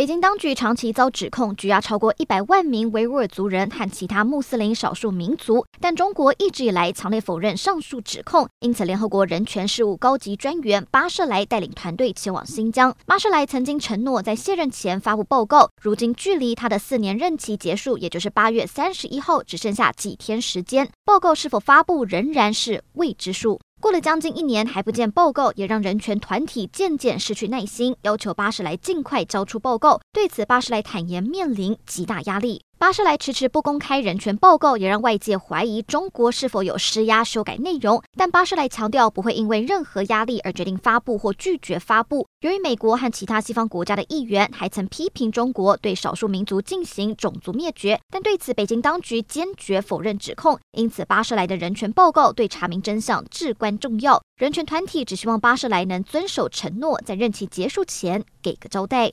北京当局长期遭指控拘押超过一百万名维吾尔族人和其他穆斯林少数民族，但中国一直以来强烈否认上述指控。因此，联合国人权事务高级专员巴舍莱带领团队前往新疆。巴舍莱曾经承诺在卸任前发布报告，如今距离他的四年任期结束，也就是八月三十一号，只剩下几天时间。报告是否发布仍然是未知数。过了将近一年还不见报告，也让人权团体渐渐失去耐心，要求巴士莱尽快交出报告。对此，巴士莱坦言面临极大压力。巴舍莱迟迟不公开人权报告，也让外界怀疑中国是否有施压修改内容。但巴舍莱强调不会因为任何压力而决定发布或拒绝发布。由于美国和其他西方国家的议员还曾批评中国对少数民族进行种族灭绝，但对此北京当局坚决否认指控。因此，巴舍莱的人权报告对查明真相至关重要。人权团体只希望巴舍莱能遵守承诺，在任期结束前给个交代。